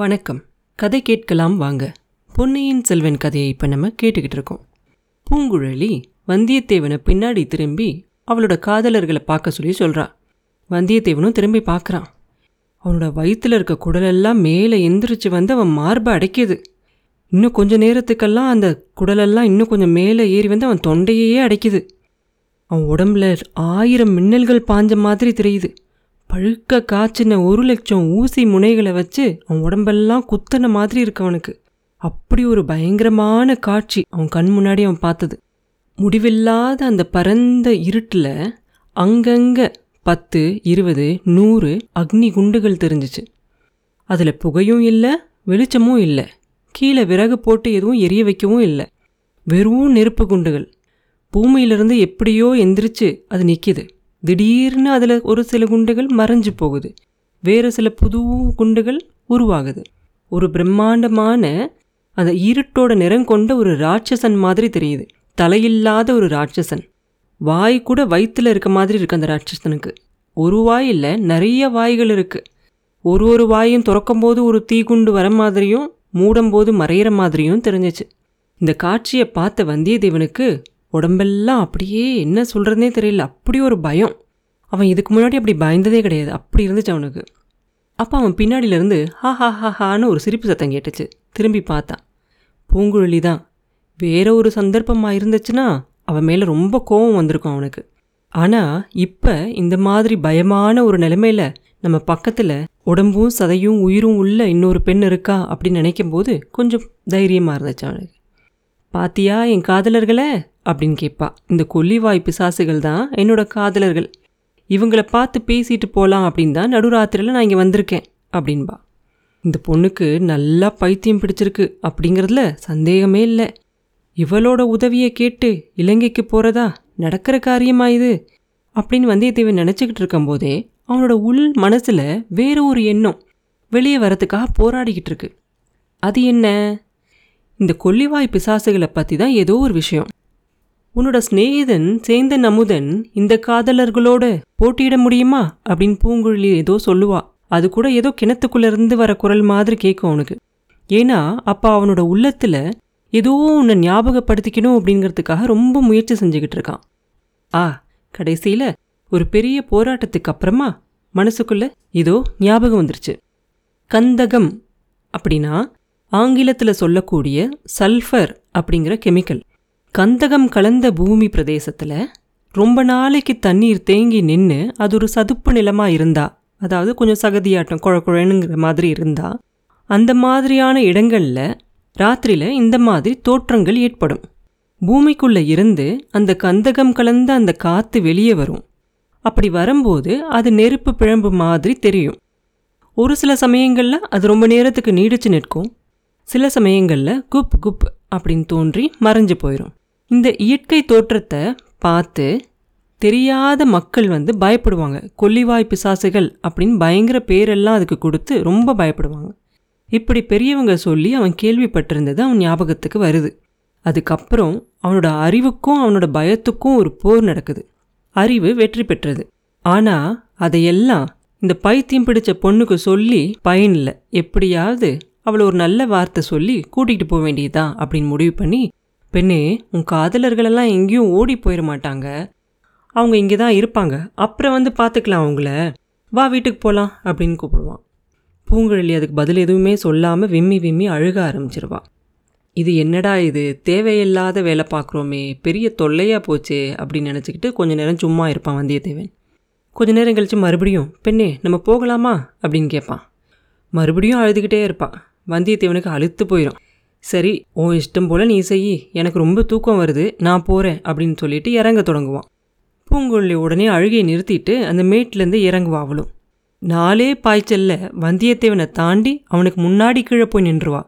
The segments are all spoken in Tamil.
வணக்கம். கதை கேட்கலாம் வாங்க. பொன்னியின் செல்வன் கதையை இப்போ நம்ம கேட்டுக்கிட்டு இருக்கோம். பூங்குழலி வந்தியத்தேவனை பின்னாடி திரும்பி அவளோட காதலர்களை பார்க்க சொல்லி சொல்றா. வந்தியத்தேவனும் திரும்பி பார்க்குறான். அவனோட வயிற்றில் இருக்க குடலெல்லாம் மேலே எந்திரிச்சு வந்து அவன் மார்பை அடைக்கிது. இன்னும் கொஞ்சம் நேரத்துக்கெல்லாம் அந்த குடலெல்லாம் இன்னும் கொஞ்சம் மேலே ஏறி வந்து அவன் தொண்டையே அடைக்குது. அவன் உடம்புல ஆயிரம் மின்னல்கள் பாஞ்ச மாதிரி தெரியுது. பழுக்க காய்ச்சின ஒரு லட்சம் ஊசி முனைகளை வச்சு அவன் உடம்பெல்லாம் குத்தன மாதிரி இருக்கு அவனுக்கு. அப்படி ஒரு பயங்கரமான காட்சி அவன் கண் முன்னாடி அவன் பார்த்தது. முடிவில்லாத அந்த பரந்த இருட்டில் அங்கங்க பத்து இருபது நூறு அக்னி குண்டுகள் தெரிஞ்சிச்சு. அதில் புகையும் இல்லை வெளிச்சமும் இல்லை. கீழே விறகு போட்டு எதுவும் எரிய வைக்கவும் இல்லை. வெறும் நெருப்பு குண்டுகள். பூமியிலிருந்து எப்படியோ எந்திரிச்சு அது நிற்கிது திடீர்னு அதில் ஒரு சில குண்டுகள் மறைஞ்சு போகுது. வேறு சில புது குண்டுகள் உருவாகுது. ஒரு பிரம்மாண்டமான அந்த இருட்டோட நிறம் கொண்ட ஒரு ராட்சசன் மாதிரி தெரியுது. தலையில்லாத ஒரு ராட்சசன். வாய் கூட வயிற்றில் இருக்க மாதிரி இருக்கு அந்த ராட்சசனுக்கு. ஒரு வாய் இல்லை நிறைய வாய்கள் இருக்கு. ஒரு ஒரு வாயும் திறக்கும்போது ஒரு தீக்குண்டு வர மாதிரியும் மூடும்போது மறையிற மாதிரியும் தெரிஞ்சிச்சு. இந்த காட்சியை பார்த்த வந்தியத்தேவனுக்கு உடம்பெல்லாம் அப்படியே என்ன சொல்கிறதுனே தெரியல. அப்படி ஒரு பயம். அவன் இதுக்கு முன்னாடி அப்படி பயந்ததே கிடையாது. அப்படி இருந்துச்சு அவனுக்கு. அப்போ அவன் பின்னாடியிலேருந்து ஹா ஹா ஹா ஹான்னு ஒரு சிரிப்பு சத்தம் கேட்டுச்சு. திரும்பி பார்த்தான். பூங்குழலி தான் வேற ஒரு சந்தர்ப்பமாக இருந்துச்சுன்னா அவன் மேலே ரொம்ப கோபம் வந்திருக்கும் அவனுக்கு. ஆனால் இப்போ இந்த மாதிரி பயமான ஒரு நிலைமையில் நம்ம பக்கத்தில் உடம்பும் சதையும் உயிரும் உள்ள இன்னொரு பெண் இருக்கா அப்படின்னு நினைக்கும் போது கொஞ்சம் தைரியமாக இருந்துச்சு அவனுக்கு. பாத்தியா என் காதலர்களே? அப்படின்னு கேட்பா இந்த கொல்லிவாய் பிசாசுகள் தான் என்னோட காதலர்கள். இவங்கள பார்த்து பேசிட்டு போகலாம் அப்படின்னு தான் நடுராத்திரியில் நான் இங்கே வந்திருக்கேன் அப்படின்பா. இந்த பொண்ணுக்கு நல்லா பைத்தியம் பிடிச்சிருக்கு அப்படிங்கிறதுல சந்தேகமே இல்லை. இவளோட உதவியை கேட்டு இலங்கைக்கு போகிறதா நடக்கிற காரியமா இது? அப்படின்னு வந்தியத்தேவன் நினச்சிக்கிட்டு இருக்கும்போதே அவனோட உள் மனசில் வேற ஒரு எண்ணம் வெளியே வரத்துக்காக போராடிக்கிட்டு இருக்கு. அது என்ன? இந்த கொல்லிவாய் பிசாசுகளை பற்றி தான் ஏதோ ஒரு விஷயம். உன்னோட சிநேகிதன் சேந்தன் அமுதன் இந்த காதலர்களோட போட்டியிட முடியுமா? அப்படின்னு பூங்குழலி ஏதோ சொல்லுவா. அது கூட ஏதோ கிணத்துக்குள்ளேருந்து வர குரல் மாதிரி கேட்கும் அவனுக்கு. ஏன்னா அப்போ அவனோட உள்ளத்தில் ஏதோ உன்னை ஞாபகப்படுத்திக்கணும் அப்படிங்கிறதுக்காக ரொம்ப முயற்சி செஞ்சுக்கிட்டு இருக்கான். ஆ கடைசியில் ஒரு பெரிய போராட்டத்துக்கு அப்புறமா மனசுக்குள்ளே இதோ ஞாபகம் வந்துருச்சு. கந்தகம் அப்படின்னா ஆங்கிலத்தில் சொல்லக்கூடிய சல்ஃபர் அப்படிங்கிற கெமிக்கல். கந்தகம் கலந்த பூமி பிரதேசத்தில் ரொம்ப நாளைக்கு தண்ணீர் தேங்கி நின்று அது ஒரு சதுப்பு நிலமாக இருந்தா அதாவது கொஞ்சம் சகதியாட்டம் குழ குழனுங்கிற மாதிரி இருந்தா அந்த மாதிரியான இடங்களில் ராத்திரியில் இந்த மாதிரி தோற்றங்கள் ஏற்படும். பூமிக்குள்ளே இருந்து அந்த கந்தகம் கலந்த அந்த காற்று வெளியே வரும். அப்படி வரும்போது அது நெருப்பு பிழம்பு மாதிரி தெரியும். ஒரு சில சமயங்களில் அது ரொம்ப நேரத்துக்கு நீடிச்சு நிற்கும். சில சமயங்களில் குப் குப் அப்படின்னு தோன்றி மறைஞ்சு போயிடும் இந்த இயற்கை தோற்றத்தை பார்த்து தெரியாத மக்கள் வந்து பயப்படுவாங்க. கொல்லிவாய் பிசாசுகள் அப்படின்னு பயங்கர பேரெல்லாம் அதுக்கு கொடுத்து ரொம்ப பயப்படுவாங்க. இப்படி பெரியவங்க சொல்லி அவன் கேள்விப்பட்டிருந்தது அவன் ஞாபகத்துக்கு வருது. அதுக்கப்புறம் அவனோட அறிவுக்கும் அவனோட பயத்துக்கும் ஒரு போர் நடக்குது. அறிவு வெற்றி பெற்றது. ஆனால் அதையெல்லாம் இந்த பைத்தியம் பிடிச்ச பொண்ணுக்கு சொல்லி பயனில்லை எப்படியாவது அவளை ஒரு நல்ல வார்த்தை சொல்லி கூட்டிகிட்டு போக வேண்டியதுதான் அப்படின்னு முடிவு பண்ணி பெண்ணே உன் காதலர்களெல்லாம் எங்கேயும் ஓடி போயிட மாட்டாங்க. அவங்க இங்கே தான் இருப்பாங்க. அப்புறம் வந்து பார்த்துக்கலாம் அவங்கள. வா வீட்டுக்கு போகலாம் அப்படின்னு கூப்பிடுவான். பூங்குழலி அதுக்கு பதில் எதுவுமே சொல்லாமல் விம்மி விம்மி அழுக ஆரம்பிச்சிருவா. இது என்னடா இது? தேவையில்லாத வேலை பார்க்குறோமே. பெரிய தொல்லையாக போச்சே அப்படின்னு நினச்சிக்கிட்டு கொஞ்ச நேரம் சும்மா இருப்பான் வந்தியத்தேவன். கொஞ்ச நேரம் கழிச்சு மறுபடியும் பெண்ணே நம்ம போகலாமா? அப்படின்னு கேட்பான். மறுபடியும் அழுதுகிட்டே இருப்பான். வந்தியத்தேவனுக்கு அழுத்து போயிடும் சரி உன் இஷ்டம் போல் நீ செய். எனக்கு ரொம்ப தூக்கம் வருது. நான் போகிறேன் அப்படின்னு சொல்லிட்டு இறங்க தொடங்குவான். பூங்குழலி உடனே அழுகையை நிறுத்திட்டு அந்த மேட்லேருந்து இறங்குவா அவளும். நாலே பாய்ச்சல்ல. வந்தியத்தேவனை தாண்டி அவனுக்கு முன்னாடி கீழே போய் நின்றுவா.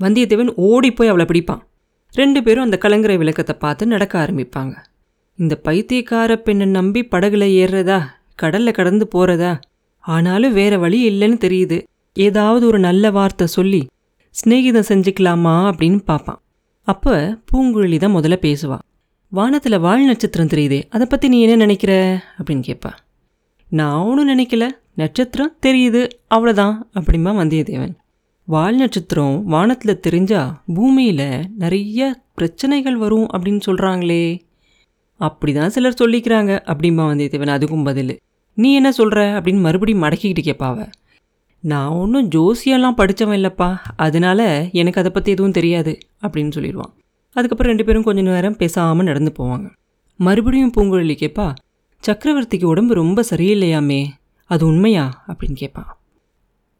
வந்தியத்தேவன் ஓடி போய் அவளை பிடிப்பான். ரெண்டு பேரும் அந்த கலங்கரை விளக்கத்தை பார்த்து நடக்க ஆரம்பிப்பாங்க. இந்த பைத்தியக்கார பெண்ணை நம்பி படகுல ஏறுறதா? கடலில் கடந்து போகிறதா ஆனாலும் வேறு வழி இல்லைன்னு தெரியுது. ஏதாவது ஒரு நல்ல வார்த்தை சொல்லி சிநேகிதம் செஞ்சுக்கலாமா அப்படின்னு பார்ப்பான். அப்போ பூங்குழலி தான் முதல்ல பேசுவா. வானத்தில் வால் நட்சத்திரம் தெரியுதே அதை பற்றி நீ என்ன நினைக்கிற? அப்படின்னு கேட்பா நான் ஒன்றும் நினைக்கல நட்சத்திரம் தெரியுது அவ்வளோதான் அப்படிம்பா வந்தியத்தேவன். வால் நட்சத்திரம் வானத்தில் தெரிஞ்சா பூமியில் நிறைய பிரச்சனைகள் வரும் அப்படின்னு சொல்கிறாங்களே அப்படி தான் சிலர் சொல்லிக்கிறாங்க அப்படிம்பா வந்தியத்தேவன் அதுக்கும் பதில். நீ என்ன சொல்கிற அப்படின்னு மறுபடியும் மடக்கிக்கிட்டு கேட்பாவை நான் ஒன்றும் ஜோசியெல்லாம் படித்தவன் இல்லைப்பா. அதனால எனக்கு அதை பற்றி எதுவும் தெரியாது அப்படின்னு சொல்லிடுவான். அதுக்கப்புறம் ரெண்டு பேரும் கொஞ்ச நேரம் பேசாமல் நடந்து போவாங்க. மறுபடியும் பூங்குழலி கேட்பா சக்கரவர்த்திக்கு உடம்பு ரொம்ப சரியில்லையாமே அது உண்மையா? அப்படின்னு கேட்பான்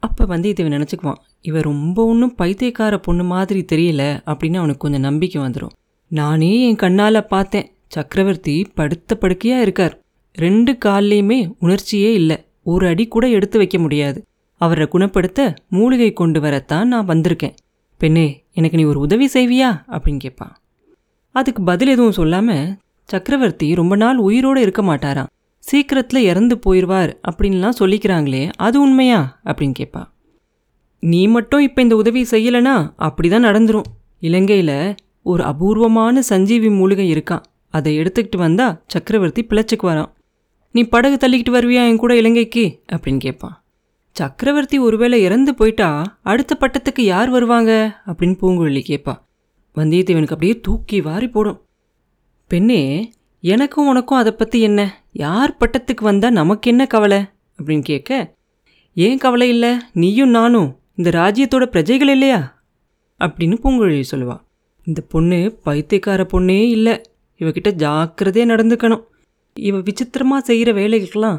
அப்போ வந்தியத்தேவன் நினச்சிக்குவான் இவன் ரொம்ப ஒன்றும் பைத்தியக்கார பொண்ணு மாதிரி தெரியல அப்படின்னு அவனுக்கு கொஞ்சம் நம்பிக்கை வந்துடும் நானே என் கண்ணால் பார்த்தேன் சக்கரவர்த்தி படுத்த படுக்கையாக இருக்கார். ரெண்டு கால்லையுமே உணர்ச்சியே இல்லை ஒரு அடி கூட எடுத்து வைக்க முடியாது. அவரை குணப்படுத்த மூலிகை கொண்டு வரத்தான் நான் வந்திருக்கேன். பெண்ணே எனக்கு நீ ஒரு உதவி செய்வியா? அப்படின்னு கேட்பான். அதுக்கு பதில் எதுவும் சொல்லாமல் சக்கரவர்த்தி ரொம்ப நாள் உயிரோடு இருக்க மாட்டாராம். சீக்கிரத்தில் இறந்து போயிடுவார் அப்படின்லாம் சொல்லிக்கிறாங்களே அது உண்மையா? அப்படின்னு கேட்பா நீ மட்டும் இப்போ இந்த உதவி செய்யலைனா அப்படி தான் நடந்துடும் இலங்கையில் ஒரு அபூர்வமான சஞ்சீவி மூலிகை இருக்கான். அதை எடுத்துக்கிட்டு வந்தால் சக்கரவர்த்தி பிழைச்சுக்கு வரான் நீ படகு தள்ளிக்கிட்டு வருவியா என் கூட இலங்கைக்கு? அப்படின்னு கேட்பான். சக்கரவர்த்தி ஒருவேளை இறந்து போயிட்டா அடுத்த பட்டத்துக்கு யார் வருவாங்க? அப்படின்னு பூங்குழலி கேட்பா வந்தியத்தேவனுக்கு அப்படியே தூக்கி வாரி போடும். பெண்ணே எனக்கும் உனக்கும் அதை பற்றி என்ன? யார் பட்டத்துக்கு வந்தால் நமக்கு என்ன கவலை? அப்படின்னு கேட்க ஏன் கவலை இல்லை? நீயும் நானும். இந்த ராஜ்யத்தோட பிரஜைகள் இல்லையா? அப்படின்னு பூங்குழலி சொல்லுவா. இந்த பொண்ணு பைத்தியக்கார பொண்ணே இல்லை. இவகிட்ட ஜாக்கிரதையாக நடந்துக்கணும். இவ விசித்திரமாக செய்கிற வேலைகளுக்கெல்லாம்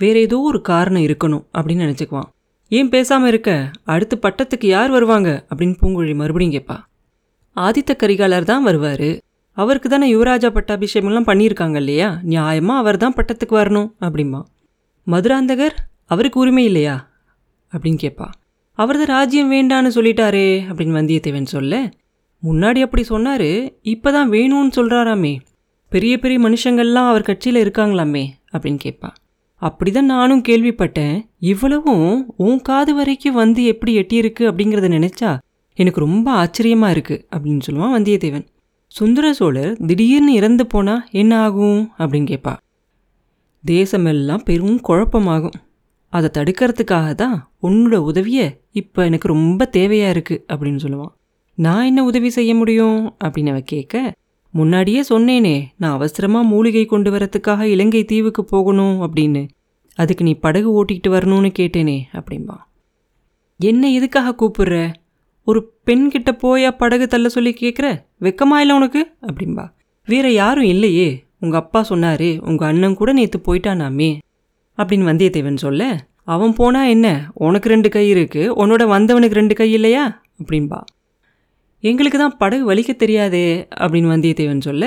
வேற ஏதோ ஒரு காரணம் இருக்கணும் அப்படின்னு நினச்சிக்குவான். ஏன் பேசாமல் இருக்க? அடுத்து பட்டத்துக்கு யார் வருவாங்க? அப்படின்னு பூங்குழி மறுபடியும் கேட்பா. ஆதித்த கரிகாலர் தான் வருவார். அவருக்கு தானே யுவராஜா பட்டாபிஷேகம்லாம் பண்ணியிருக்காங்க இல்லையா? நியாயமாக அவர் தான் பட்டத்துக்கு வரணும் அப்படிம்பா. மதுராந்தகர்? அவருக்கு உரிமை இல்லையா? அப்படின்னு கேட்பா. அவர் தான் ராஜ்யம் வேண்டான்னு சொல்லிட்டாரே அப்படின்னு வந்தியத்தேவன் சொல்ல. முன்னாடி அப்படி சொன்னார். இப்போ தான் வேணும்னு சொல்கிறாராமே பெரிய பெரிய மனுஷங்கள்லாம் அவர் கட்சியில் இருக்காங்களாமே அப்படின்னு கேட்பா. அப்படி தான் நானும் கேள்விப்பட்டேன். இவ்வளவும் உன் காது வரைக்கும் வந்து எப்படி எட்டியிருக்கு அப்படிங்கிறத நினச்சா எனக்கு ரொம்ப ஆச்சரியமாக இருக்குது அப்படின்னு சொல்லுவான் வந்தியத்தேவன். சுந்தர சோழர் திடீர்னு இறந்து போனா என்ன ஆகும் அப்படின்னு கேட்பா தேசமெல்லாம் பெரும் குழப்பமாகும். அதை தடுக்கிறதுக்காக தான் உன்னோட உதவியை இப்போ எனக்கு ரொம்ப தேவையாக இருக்குது அப்படின்னு சொல்லுவான். நான் என்ன உதவி செய்ய முடியும் அப்படின்னு அவ கேட்க முன்னாடியே சொன்னேனே நான் அவசரமாக மூலிகை கொண்டு வரத்துக்காக இலங்கை தீவுக்கு போகணும் அப்படின்னு. அதுக்கு நீ படகு ஓட்டிக்கிட்டு வரணும்னு கேட்டேனே அப்படின்பா என்ன எதுக்காக கூப்பிடுற? ஒரு பெண்கிட்ட போயா படகு தள்ள சொல்லி கேட்குற வெக்கமா இல்லை உனக்கு? அப்படின்பா வேற யாரும் இல்லையே. உங்கள் அப்பா சொன்னாரு உங்கள் அண்ணன் கூட நேற்று போயிட்டானாமே. அப்படின்னு வந்தியத்தேவன் சொல்ல அவன் போனா என்ன? உனக்கு ரெண்டு கை இருக்கு உன்னோட வந்தவனுக்கு ரெண்டு கை இல்லையா? அப்படின்பா எங்களுக்கு தான் படகு வலிக்க தெரியாதே அப்படின்னு வந்தியத்தேவன் சொல்ல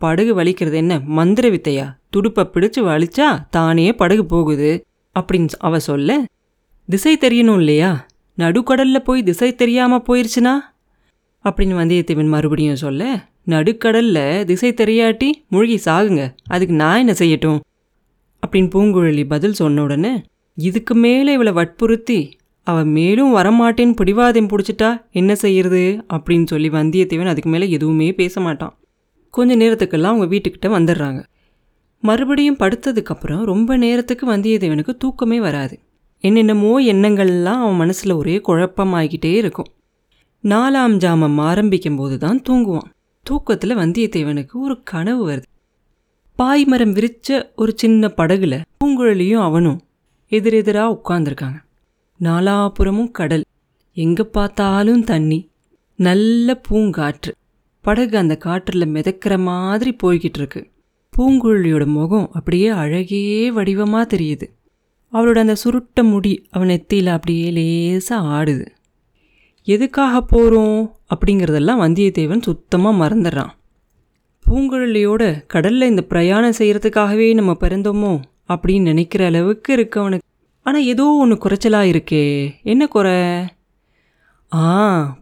படகு வலிக்கிறது என்ன? மந்திர வித்தையா? துடுப்பை பிடிச்சு வலிச்சா தானே படகு போகுது அப்படின்னு அவ சொல்ல திசை தெரியணும் இல்லையா? நடுக்கடல்ல போய் திசை தெரியாமல் போயிருச்சுனா? அப்படின்னு வந்தியத்தேவன் மறுபடியும் சொல்ல நடுக்கடல்ல திசை தெரியாட்டி மூழ்கி சாகுங்க அதுக்கு நான் என்ன செய்யட்டும்? அப்படின்னு பூங்குழலி பதில் சொன்ன உடனே இதுக்கு மேலே இவளை வற்புறுத்தி அவ மேலும் வரமாட்டேன்னு பிடிவாதம் பிடிச்சிட்டா என்ன செய்யறது? அப்படின்னு சொல்லி வந்தியத்தேவன் அதுக்கு மேலே எதுவுமே பேச மாட்டான். கொஞ்ச நேரத்துக்கெல்லாம் அவங்க வீட்டுக்கிட்ட வந்துடுறாங்க. மறுபடியும் படுத்ததுக்கப்புறம் ரொம்ப நேரத்துக்கு வந்தியத்தேவனுக்கு தூக்கமே வராது. என்னென்னமோ எண்ணங்கள்லாம் அவன் மனசில் ஒரே குழப்பமாகிக்கிட்டே இருக்கும். நாலாம் ஜாமம் ஆரம்பிக்கும் போது தான் தூங்குவான். தூக்கத்தில் வந்தியத்தேவனுக்கு ஒரு கனவு வருது. பாய்மரம் விரித்த ஒரு சின்ன படகுல பூங்குழலியும் அவனும் எதிரெதிராக உட்காந்துருக்காங்க நாலாபுறமும் கடல். எங்கே பார்த்தாலும் தண்ணி. நல்ல பூங்காற்று. படகு அந்த காற்றில் மிதக்கிற மாதிரி போய்கிட்டு இருக்கு பூங்குழலியோட முகம் அப்படியே அழகே வடிவமாக தெரியுது. அவளோட அந்த சுருட்ட முடி அவன் நெத்தியில் அப்படியே லேசாக ஆடுது. எதுக்காக போகிறோம் அப்படிங்கிறதெல்லாம் வந்தியத்தேவன் சுத்தமாக மறந்துடுறான். பூங்குழலியோட கடலில் இந்த பிரயாணம் செய்கிறதுக்காகவே நம்ம பிறந்தோமோ அப்படின்னு நினைக்கிற அளவுக்கு இருக்கு அவனுக்கு. ஆனால் ஏதோ ஒன்று குறைச்சலாக இருக்கே. என்ன குறை? ஆ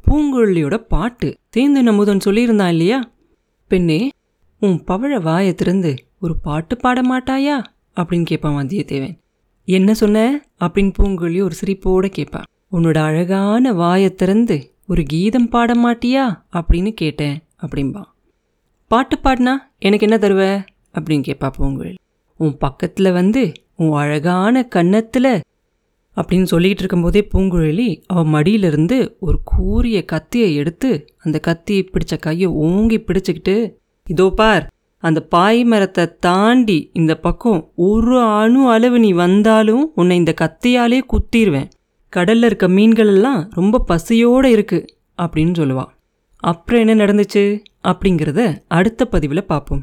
பூங்குழலியோட பாட்டு. தேர்ந்து நமுதன் சொல்லியிருந்தான் இல்லையா? பெண்ணே உன் பவழ வாயை திறந்து ஒரு பாட்டு பாட மாட்டாயா? அப்படின்னு கேட்பான் வந்தியத்தேவன். என்ன சொன்ன? அப்படின்னு பூங்குழலி ஒரு சிரிப்போடு கேட்பான் உன்னோட அழகான வாயை திறந்து ஒரு கீதம் பாட மாட்டியா? அப்படின்னு கேட்டேன் அப்படின்பா பாட்டு பாடினா எனக்கு என்ன தருவ? அப்படின்னு கேட்பா பூங்குழலி. உன் பக்கத்தில் வந்து உன் அழகான கன்னத்தில் அப்படின்னு சொல்லிகிட்டு இருக்கும்போதே பூங்குழலி அவ மடியிலிருந்து ஒரு கூரிய கத்தியை எடுத்து அந்த கத்தியை பிடிச்ச கையை ஓங்கி பிடிச்சிக்கிட்டு இதோ பார் அந்த பாய் மரத்தை தாண்டி இந்த பக்கம் ஒரு அணு அளவு நீ வந்தாலும் உன்னை இந்த கத்தியாலே குத்திடுவேன் கடல்ல இருக்க மீன்கள் எல்லாம் ரொம்ப பசியோடு இருக்கு அப்படின்னு சொல்லுவாள் அப்புறம் என்ன நடந்துச்சு அப்படிங்கிறத அடுத்த பதிவில் பார்ப்போம்